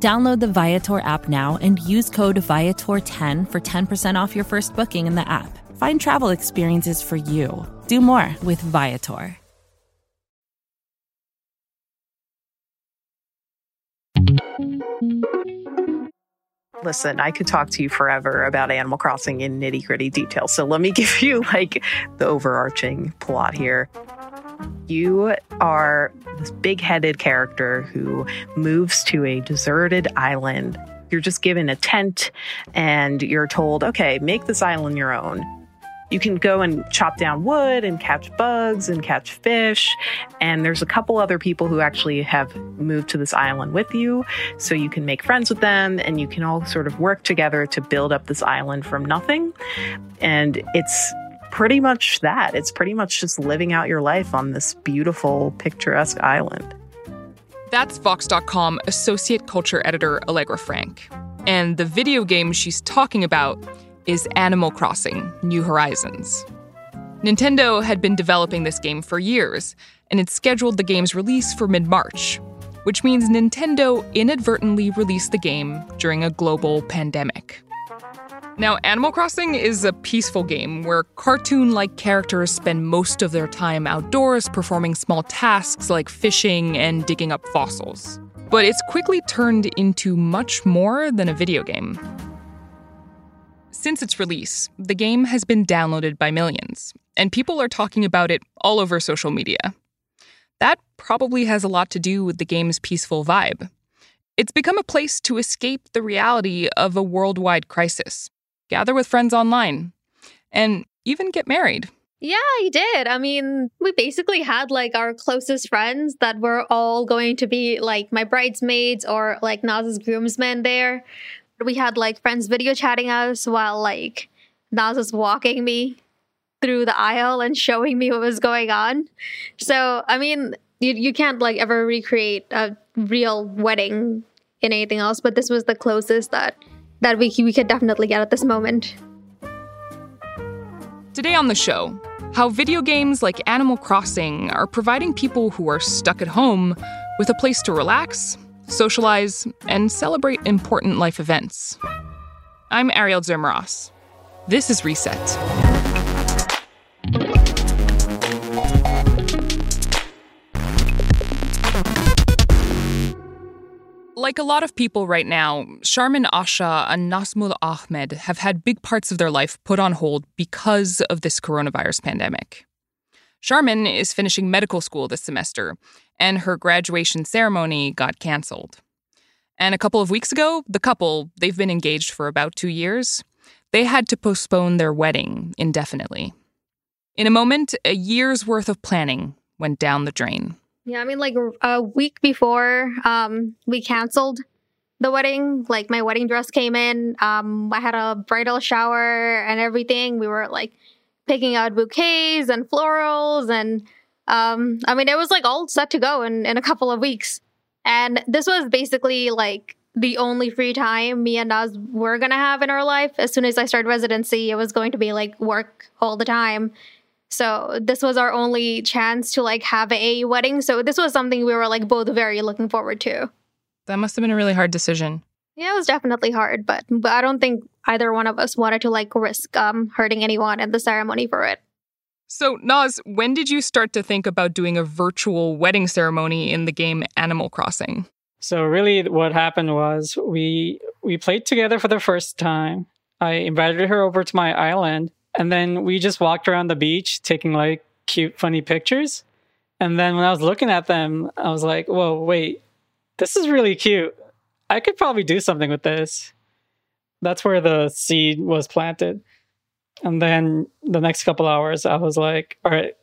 Download the Viator app now and use code Viator10 for 10% off your first booking in the app. Find travel experiences for you. Do more with Viator. Listen, I could talk to you forever about Animal Crossing in nitty gritty detail. So let me give you like the overarching plot here. You are this big headed character who moves to a deserted island. You're just given a tent and you're told, okay, make this island your own. You can go and chop down wood and catch bugs and catch fish. And there's a couple other people who actually have moved to this island with you. So you can make friends with them and you can all sort of work together to build up this island from nothing. And it's pretty much that. It's pretty much just living out your life on this beautiful, picturesque island. That's Vox.com associate culture editor Allegra Frank. And the video game she's talking about is Animal Crossing New Horizons. Nintendo had been developing this game for years, and it scheduled the game's release for mid March, which means Nintendo inadvertently released the game during a global pandemic. Now, Animal Crossing is a peaceful game where cartoon like characters spend most of their time outdoors performing small tasks like fishing and digging up fossils. But it's quickly turned into much more than a video game. Since its release, the game has been downloaded by millions, and people are talking about it all over social media. That probably has a lot to do with the game's peaceful vibe. It's become a place to escape the reality of a worldwide crisis, gather with friends online, and even get married. Yeah, I did. I mean, we basically had like our closest friends that were all going to be like my bridesmaids or like Naz's groomsmen there we had like friends video chatting us while like Naz was walking me through the aisle and showing me what was going on. So I mean, you you can't like ever recreate a real wedding in anything else, but this was the closest that that we we could definitely get at this moment. Today on the show, how video games like Animal Crossing are providing people who are stuck at home with a place to relax socialize, and celebrate important life events. I'm Ariel Duhaime-Ross. This is Reset. Like a lot of people right now, Sharmin Asha and Nasmul Ahmed have had big parts of their life put on hold because of this coronavirus pandemic. Sharmin is finishing medical school this semester, and her graduation ceremony got canceled. And a couple of weeks ago, the couple, they've been engaged for about two years, they had to postpone their wedding indefinitely. In a moment, a year's worth of planning went down the drain. Yeah, I mean, like a week before um, we canceled the wedding, like my wedding dress came in. Um, I had a bridal shower and everything. We were like picking out bouquets and florals and um, I mean, it was like all set to go in, in a couple of weeks. And this was basically like the only free time me and Naz were going to have in our life. As soon as I started residency, it was going to be like work all the time. So this was our only chance to like have a wedding. So this was something we were like both very looking forward to. That must have been a really hard decision. Yeah, it was definitely hard, but but I don't think either one of us wanted to like risk um hurting anyone at the ceremony for it. So, Naz, when did you start to think about doing a virtual wedding ceremony in the game Animal Crossing? So, really, what happened was we we played together for the first time. I invited her over to my island, and then we just walked around the beach taking like cute, funny pictures. And then when I was looking at them, I was like, "Whoa, wait, this is really cute. I could probably do something with this." That's where the seed was planted. And then the next couple hours, I was like, all right,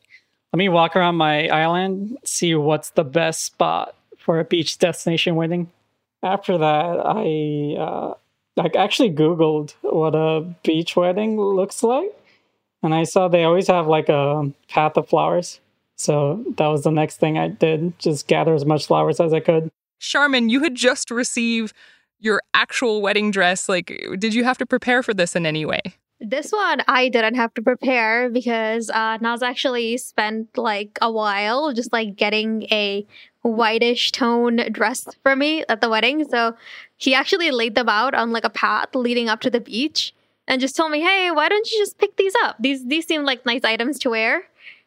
let me walk around my island, see what's the best spot for a beach destination wedding. After that, I uh, like actually Googled what a beach wedding looks like, and I saw they always have like a path of flowers. So that was the next thing I did, just gather as much flowers as I could. Sharmin, you had just received your actual wedding dress. Like, did you have to prepare for this in any way? This one I didn't have to prepare because uh, Naz actually spent like a while just like getting a whitish tone dress for me at the wedding. So he actually laid them out on like a path leading up to the beach and just told me, "Hey, why don't you just pick these up? These these seem like nice items to wear."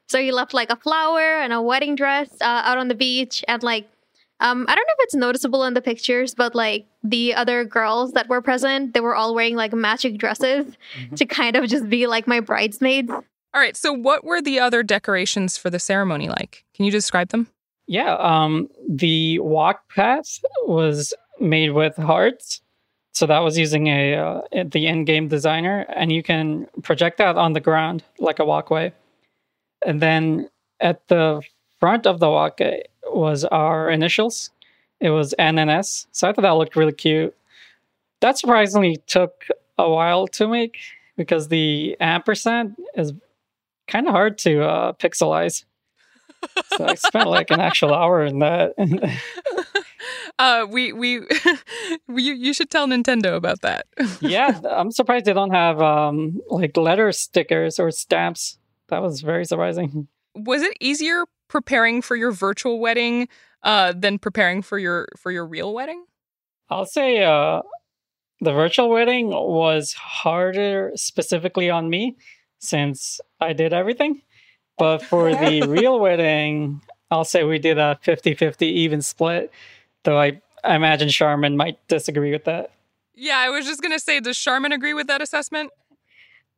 So he left like a flower and a wedding dress uh, out on the beach and like um, I don't know if it's noticeable in the pictures, but like the other girls that were present, they were all wearing like matching dresses mm-hmm. to kind of just be like my bridesmaids. All right. So, what were the other decorations for the ceremony like? Can you describe them? Yeah. Um, the walk path was made with hearts. So that was using a uh, the in-game designer, and you can project that on the ground like a walkway. And then at the front of the walkway was our initials. It was NNS. So I thought that looked really cute. That surprisingly took a while to make because the ampersand is kind of hard to uh, pixelize. So I spent like an actual hour in that. uh, we we you you should tell Nintendo about that. yeah, I'm surprised they don't have um, like letter stickers or stamps. That was very surprising. Was it easier preparing for your virtual wedding uh, than preparing for your for your real wedding? I'll say uh, the virtual wedding was harder specifically on me since I did everything. But for the real wedding, I'll say we did a 50-50 even split. Though I, I imagine Sharmin might disagree with that. Yeah, I was just gonna say, does Sharmin agree with that assessment?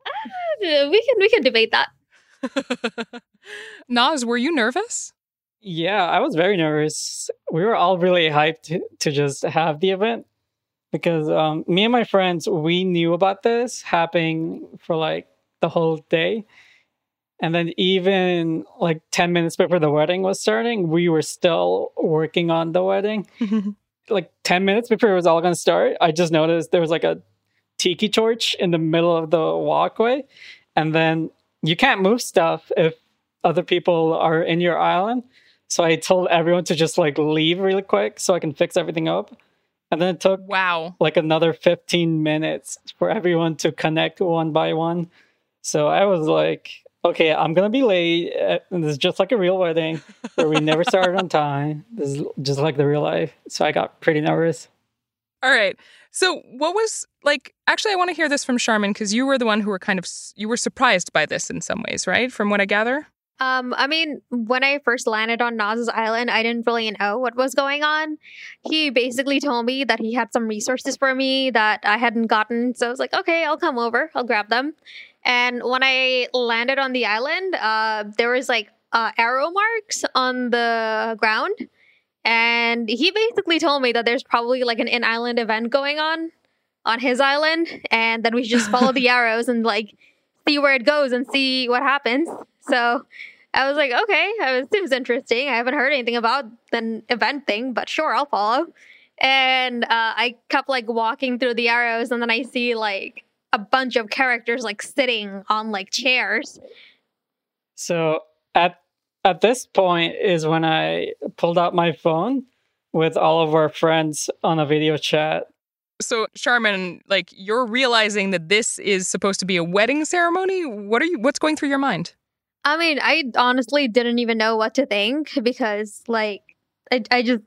Uh, we can we can debate that. Naz, were you nervous? Yeah, I was very nervous. We were all really hyped to, to just have the event because um, me and my friends, we knew about this happening for like the whole day. And then even like 10 minutes before the wedding was starting, we were still working on the wedding. like 10 minutes before it was all going to start, I just noticed there was like a tiki torch in the middle of the walkway. And then you can't move stuff if other people are in your island. So I told everyone to just like leave really quick so I can fix everything up. And then it took wow like another 15 minutes for everyone to connect one by one. So I was like, okay, I'm gonna be late. Uh, this is just like a real wedding where we never started on time. This is just like the real life. So I got pretty nervous. All right. So, what was like? Actually, I want to hear this from Sharmin because you were the one who were kind of you were surprised by this in some ways, right? From what I gather. Um, I mean, when I first landed on Naz's island, I didn't really know what was going on. He basically told me that he had some resources for me that I hadn't gotten. So I was like, okay, I'll come over, I'll grab them. And when I landed on the island, uh, there was like uh, arrow marks on the ground and he basically told me that there's probably like an in island event going on on his island, and then we should just follow the arrows and like see where it goes and see what happens. So I was like, okay, it seems interesting. I haven't heard anything about an event thing, but sure, I'll follow. And uh, I kept like walking through the arrows, and then I see like a bunch of characters like sitting on like chairs. So at at this point is when I pulled out my phone with all of our friends on a video chat. So, Sharmin, like you're realizing that this is supposed to be a wedding ceremony. What are you? What's going through your mind? I mean, I honestly didn't even know what to think because, like, I, I just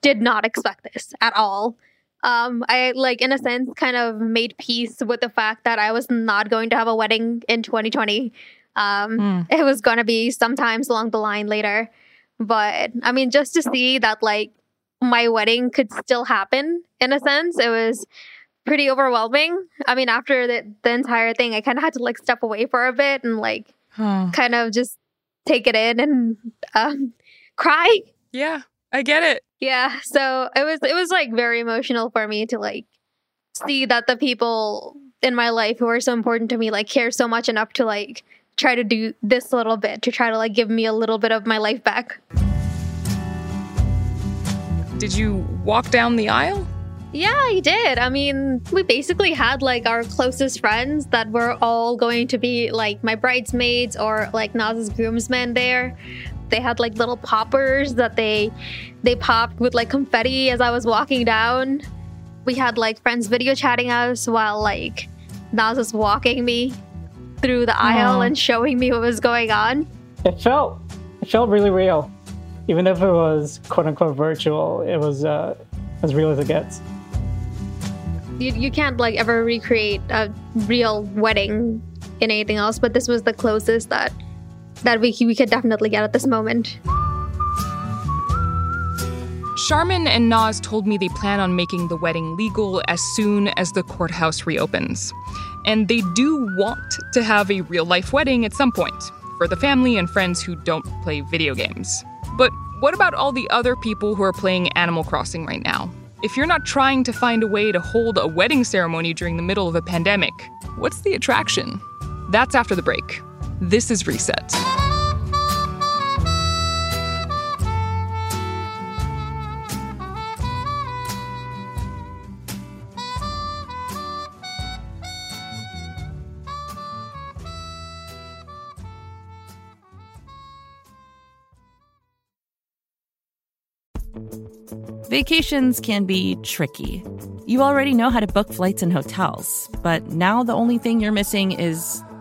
did not expect this at all. Um, I like, in a sense, kind of made peace with the fact that I was not going to have a wedding in 2020. Um, mm. It was going to be sometimes along the line later. But I mean, just to see that like my wedding could still happen in a sense, it was pretty overwhelming. I mean, after the, the entire thing, I kind of had to like step away for a bit and like kind of just take it in and um, cry. Yeah, I get it. Yeah, so it was it was like very emotional for me to like see that the people in my life who are so important to me like care so much enough to like try to do this little bit to try to like give me a little bit of my life back. Did you walk down the aisle? Yeah, I did. I mean, we basically had like our closest friends that were all going to be like my bridesmaids or like Naz's groomsmen there. They had like little poppers that they they popped with like confetti as I was walking down. We had like friends video chatting us while like Naz was walking me through the aisle and showing me what was going on. It felt it felt really real, even if it was quote unquote virtual. It was uh, as real as it gets. You, you can't like ever recreate a real wedding in anything else, but this was the closest that that we we could definitely get at this moment. Sharmin and Naz told me they plan on making the wedding legal as soon as the courthouse reopens. And they do want to have a real life wedding at some point for the family and friends who don't play video games. But what about all the other people who are playing Animal Crossing right now? If you're not trying to find a way to hold a wedding ceremony during the middle of a pandemic, what's the attraction? That's after the break. This is Reset. Vacations can be tricky. You already know how to book flights and hotels, but now the only thing you're missing is,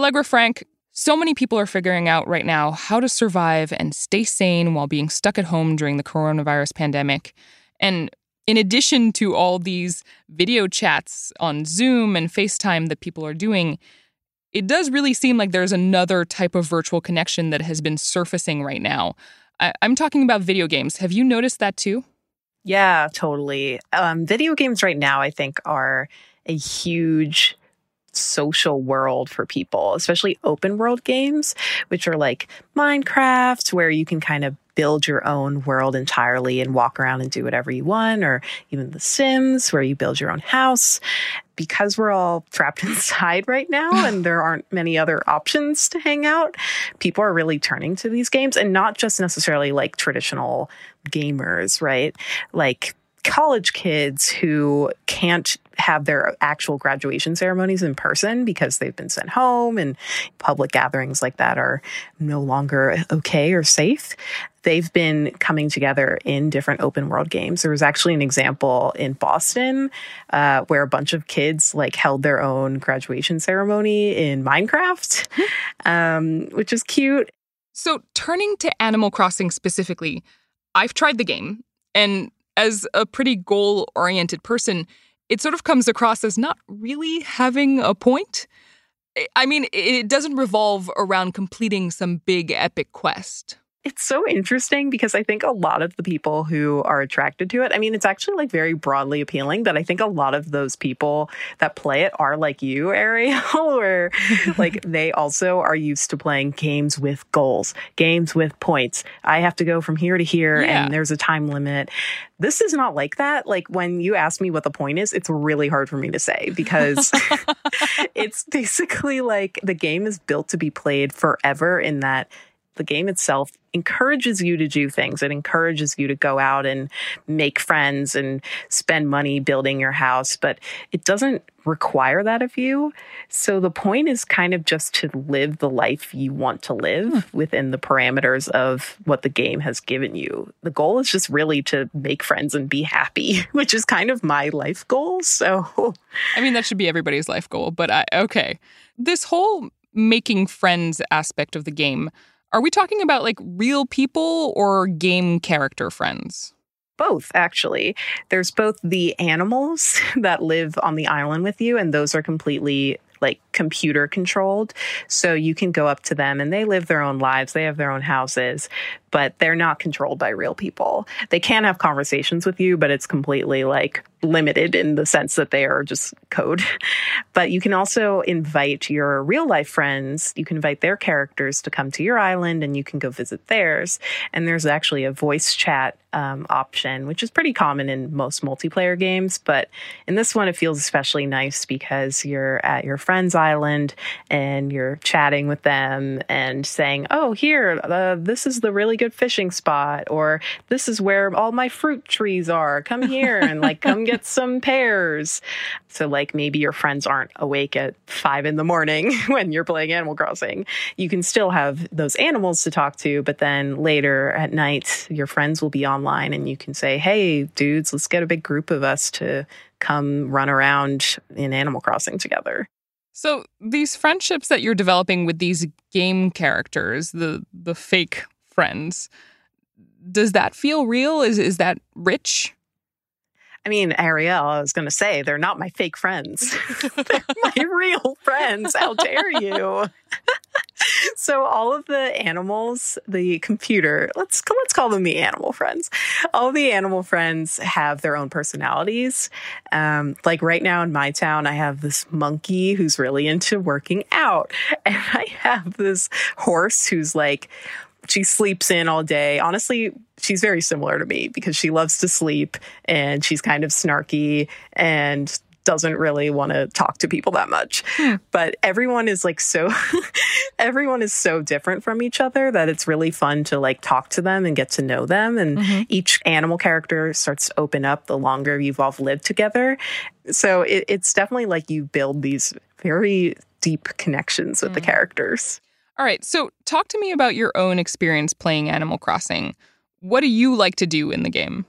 Allegra Frank, so many people are figuring out right now how to survive and stay sane while being stuck at home during the coronavirus pandemic. And in addition to all these video chats on Zoom and FaceTime that people are doing, it does really seem like there's another type of virtual connection that has been surfacing right now. I- am talking about video games. Have you noticed that too? Yeah, totally. Um, video games right now, I think, are a huge social world for people, especially open world games, which are like Minecraft, where you can kind of build your own world entirely and walk around and do whatever you want, or even The Sims, where you build your own house. Because we're all trapped inside right now and there aren't many other options to hang out, people are really turning to these games and not just necessarily like traditional gamers, right? Like college kids who can't have their actual graduation ceremonies in person because they've been sent home and public gatherings like that are no longer okay or safe. They've been coming together in different open world games. There was actually an example in Boston uh, where a bunch of kids like held their own graduation ceremony in Minecraft, um, which is cute. So, turning to Animal Crossing specifically, I've tried the game, and as a pretty goal oriented person, it sort of comes across as not really having a point. I mean, it doesn't revolve around completing some big epic quest. It's so interesting because I think a lot of the people who are attracted to it, I mean, it's actually like very broadly appealing, but I think a lot of those people that play it are like you, Ariel, where like they also are used to playing games with goals, games with points. I have to go from here to here Yeah. and there's a time limit. This is not like that. Like when you ask me what the point is, it's really hard for me to say because it's basically like the game is built to be played forever in that the game itself encourages you to do things. It encourages you to go out and make friends and spend money building your house, but it doesn't require that of you. So the point is kind of just to live the life you want to live hmm. within the parameters of what the game has given you. The goal is just really to make friends and be happy, which is kind of my life goal. So I mean that should be everybody's life goal, but I okay. This whole making friends aspect of the game, are we talking about like real people or game character friends? both actually there's both the animals that live on the island with you and those are completely like computer controlled so you can go up to them and they live their own lives they have their own houses but they're not controlled by real people they can have conversations with you but it's completely like limited in the sense that they are just code. But you can also invite your real life friends. You can invite their characters to come to your island and you can go visit theirs. And there's actually a voice chat um, option, which is pretty common in most multiplayer games. But in this one, it feels especially nice because you're at your friend's island and you're chatting with them and saying, Oh, here, uh, this is the really good fishing spot, or this is where all my fruit trees are. Come here and like come get some pears. So, like, maybe your friends aren't awake at five in the morning when you're playing Animal Crossing. You can still have those animals to talk to, but then later at night, your friends will be online and you can say, Hey, dudes, let's get a big group of us to come run around in Animal Crossing together. So, these friendships that you're developing with these game characters, the the fake friends, does that feel real? Is is that rich? I mean, Ariel, I was going to say, they're not my fake friends. they're my real friends. How dare you? so all of the animals, the computer, let's let's call them the animal friends. All the animal friends have their own personalities. Um, like right now in my town, I have this monkey who's really into working out, and I have this horse who's like she sleeps in all day. Honestly, she's very similar to me because she loves to sleep and she's kind of snarky and doesn't really want to talk to people that much. Hmm. But everyone is like so everyone is so different from each other that it's really fun to like talk to them and get to know them and mm-hmm. each animal character starts to open up the longer you've all lived together. So it, it's definitely like you build these very deep connections with mm. the characters. All right. So, talk to me about your own experience playing Animal Crossing. What do you like to do in the game?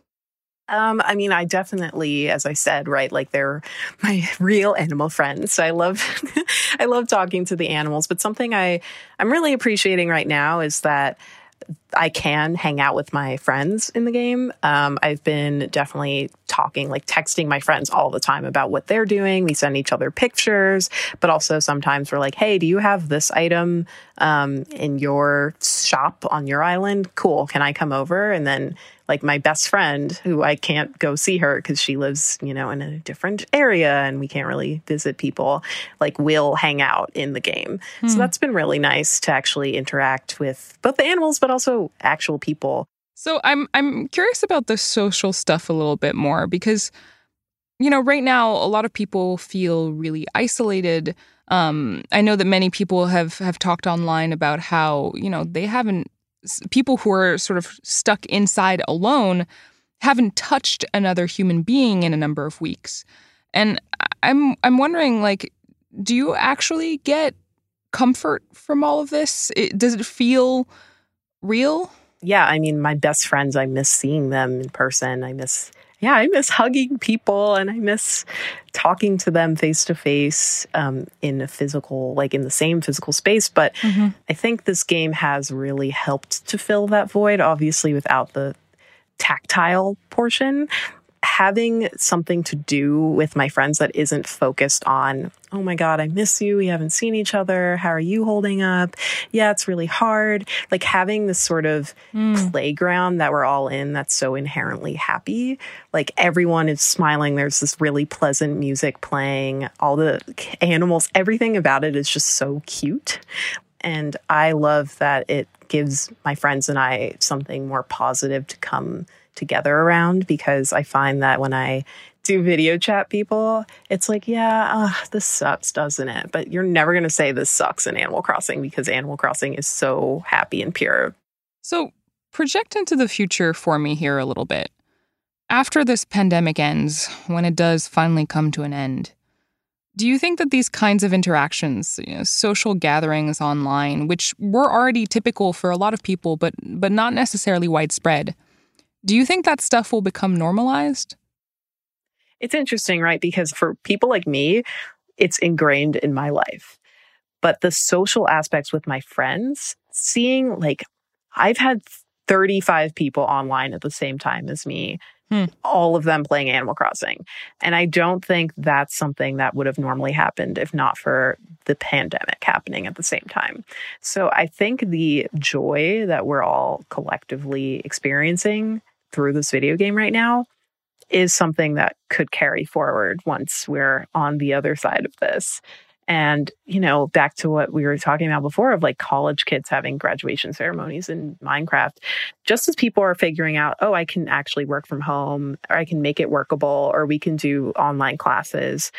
Um, I mean, I definitely, as I said, right, like they're my real animal friends. So I love, I love talking to the animals. But something I, I'm really appreciating right now is that I can hang out with my friends in the game. Um, I've been definitely talking, like texting my friends all the time about what they're doing. We send each other pictures, but also sometimes we're like, hey, do you have this item um, in your shop on your island? Cool. Can I come over? And then like my best friend who I can't go see her because she lives, you know, in a different area and we can't really visit people, like will hang out in the game. So hmm. that's been really nice to actually interact with both the animals but also actual people. So I'm I'm curious about the social stuff a little bit more because you know, right now a lot of people feel really isolated. Um, I know that many people have have talked online about how you know they haven't people who are sort of stuck inside alone haven't touched another human being in a number of weeks. And I'm I'm wondering like do you actually get comfort from all of this? It, does it feel real? Yeah, I mean my best friends I miss seeing them in person. I miss yeah, I miss hugging people and I miss talking to them face to face in a physical, like in the same physical space. But mm-hmm. I think this game has really helped to fill that void, obviously, without the tactile portion having something to do with my friends that isn't focused on, oh my God, I miss you. We haven't seen each other. How are you holding up? Yeah, it's really hard. Like having this sort of mm. playground that we're all in that's so inherently happy. Like everyone is smiling. There's this really pleasant music playing. All the animals, everything about it is just so cute. And I love that it gives my friends and I something more positive to come together around because I find that when I do video chat people, it's like, yeah, uh, this sucks, doesn't it? But you're never going to say this sucks in Animal Crossing because Animal Crossing is so happy and pure. So, project into the future for me here a little bit. After this pandemic ends, when it does finally come to an end, do you think that these kinds of interactions, you know, social gatherings online, which were already typical for a lot of people but but not necessarily widespread, do you think that stuff will become normalized? It's interesting, right? Because for people like me, it's ingrained in my life. But the social aspects with my friends, seeing like I've had 35 people online at the same time as me Hmm. All of them playing Animal Crossing. And I don't think that's something that would have normally happened if not for the pandemic happening at the same time. So I think the joy that we're all collectively experiencing through this video game right now is something that could carry forward once we're on the other side of this. And, you know, back to what we were talking about before of like college kids having graduation ceremonies in Minecraft, just as people are figuring out, oh, I can actually work from home or I can make it workable or we can do online classes.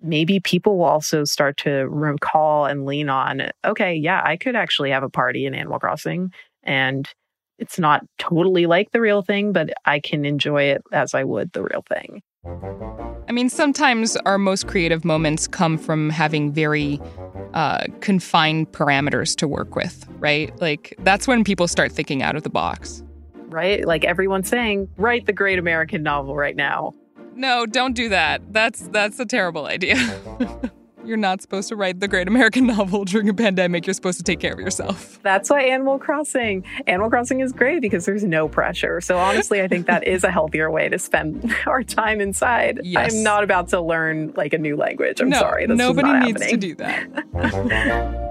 Maybe people will also start to recall and lean on, okay, yeah, I could actually have a party in Animal Crossing and it's not totally like the real thing, but I can enjoy it as I would the real thing. I mean, sometimes our most creative moments come from having very uh, confined parameters to work with, right? Like, that's when people start thinking out of the box. Right? Like everyone's saying, write the great American novel right now. No, don't do that. That's that's a terrible idea. You're not supposed to write the great American novel during a pandemic. You're supposed to take care of yourself. That's why Animal Crossing. Animal Crossing is great because there's no pressure. So honestly, I think that is a healthier way to spend our time inside. Yes. I'm not about to learn like a new language. I'm no, sorry. That's nobody needs happening. to do that.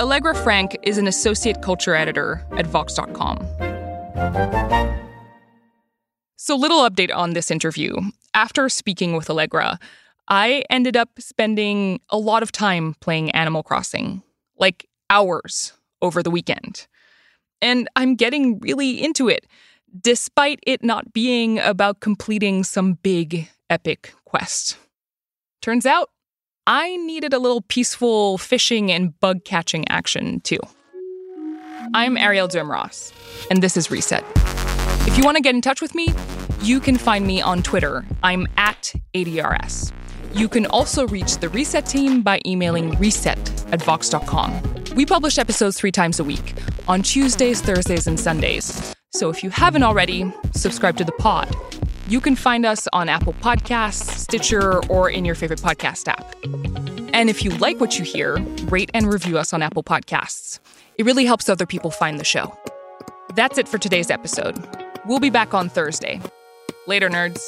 Allegra Frank is an associate culture editor at Vox.com. So, little update on this interview. After speaking with Allegra, I ended up spending a lot of time playing Animal Crossing, like hours over the weekend. And I'm getting really into it, despite it not being about completing some big, epic quest. Turns out, I needed a little peaceful fishing and bug catching action too. I'm Ariel Ross, and this is Reset. If you want to get in touch with me, you can find me on Twitter. I'm at ADRS. You can also reach the Reset team by emailing reset at vox.com. We publish episodes three times a week on Tuesdays, Thursdays, and Sundays. So if you haven't already, subscribe to the pod. You can find us on Apple Podcasts, Stitcher, or in your favorite podcast app. And if you like what you hear, rate and review us on Apple Podcasts. It really helps other people find the show. That's it for today's episode. We'll be back on Thursday. Later, nerds.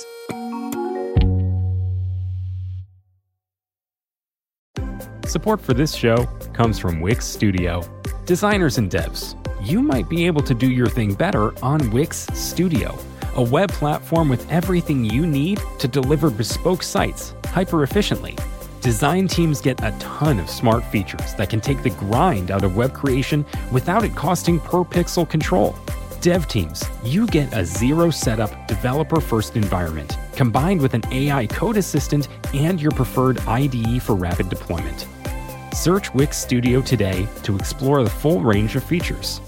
Support for this show comes from Wix Studio. Designers and devs, you might be able to do your thing better on Wix Studio, a web platform with everything you need to deliver bespoke sites hyper efficiently. Design teams get a ton of smart features that can take the grind out of web creation without it costing per pixel control. Dev teams, you get a zero setup, developer first environment combined with an AI code assistant and your preferred IDE for rapid deployment. Search Wix Studio today to explore the full range of features.